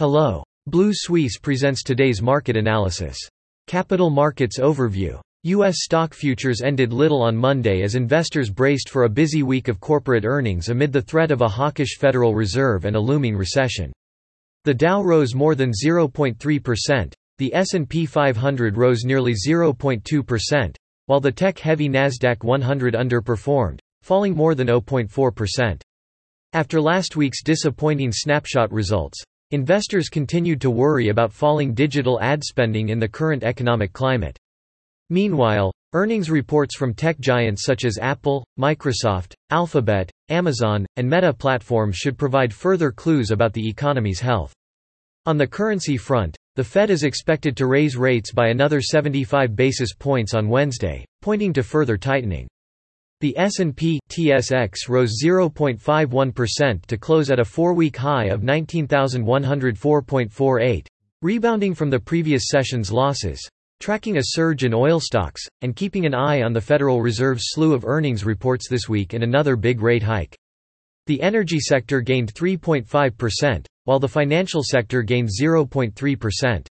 Hello. Blue Suisse presents today's market analysis. Capital Markets Overview. U.S. stock futures ended little on Monday as investors braced for a busy week of corporate earnings amid the threat of a hawkish Federal Reserve and a looming recession. The Dow rose more than 0.3%, the S&P 500 rose nearly 0.2%, while the tech-heavy Nasdaq 100 underperformed, falling more than 0.4%. After last week's disappointing Snapchat results, Investors continued to worry about falling digital ad spending in the current economic climate. Meanwhile, earnings reports from tech giants such as Apple, Microsoft, Alphabet, Amazon, and Meta platforms should provide further clues about the economy's health. On the currency front, the Fed is expected to raise rates by another 75 basis points on Wednesday, pointing to further tightening. The S&P TSX rose 0.51% to close at a four-week high of 19,104.48, rebounding from the previous session's losses, tracking a surge in oil stocks, and keeping an eye on the Federal Reserve's slew of earnings reports this week and another big rate hike. The energy sector gained 3.5%, while the financial sector gained 0.3%.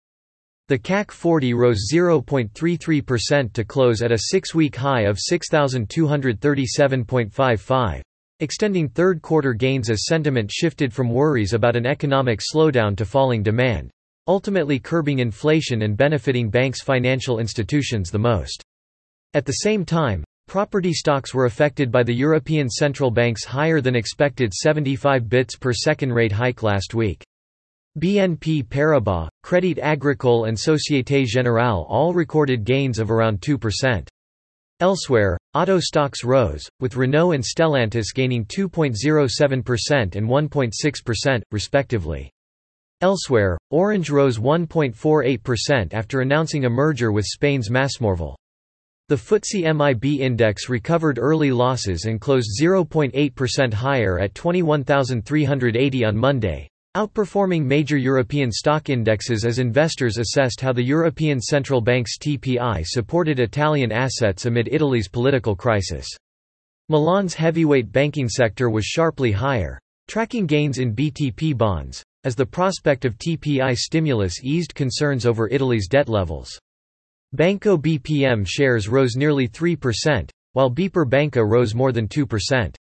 The CAC 40 rose 0.33% to close at a six-week high of 6,237.55, extending third-quarter gains as sentiment shifted from worries about an economic slowdown to falling demand, ultimately curbing inflation and benefiting banks' financial institutions the most. At the same time, property stocks were affected by the European Central Bank's higher-than-expected 75 bits per second rate hike last week. BNP Paribas, Crédit Agricole and Société Générale all recorded gains of around 2%. Elsewhere, auto stocks rose, with Renault and Stellantis gaining 2.07% and 1.6%, respectively. Elsewhere, Orange rose 1.48% after announcing a merger with Spain's Másmóvil. The FTSE MIB index recovered early losses and closed 0.8% higher at 21,380 on Monday, outperforming major European stock indexes as investors assessed how the European Central Bank's TPI supported Italian assets amid Italy's political crisis. Milan's heavyweight banking sector was sharply higher, tracking gains in BTP bonds, as the prospect of TPI stimulus eased concerns over Italy's debt levels. Banco BPM shares rose nearly 3%, while BPER Banca rose more than 2%.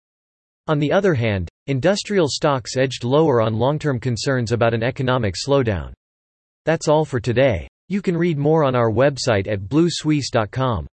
On the other hand, industrial stocks edged lower on long-term concerns about an economic slowdown. That's all for today. You can read more on our website at bluesuisse.com.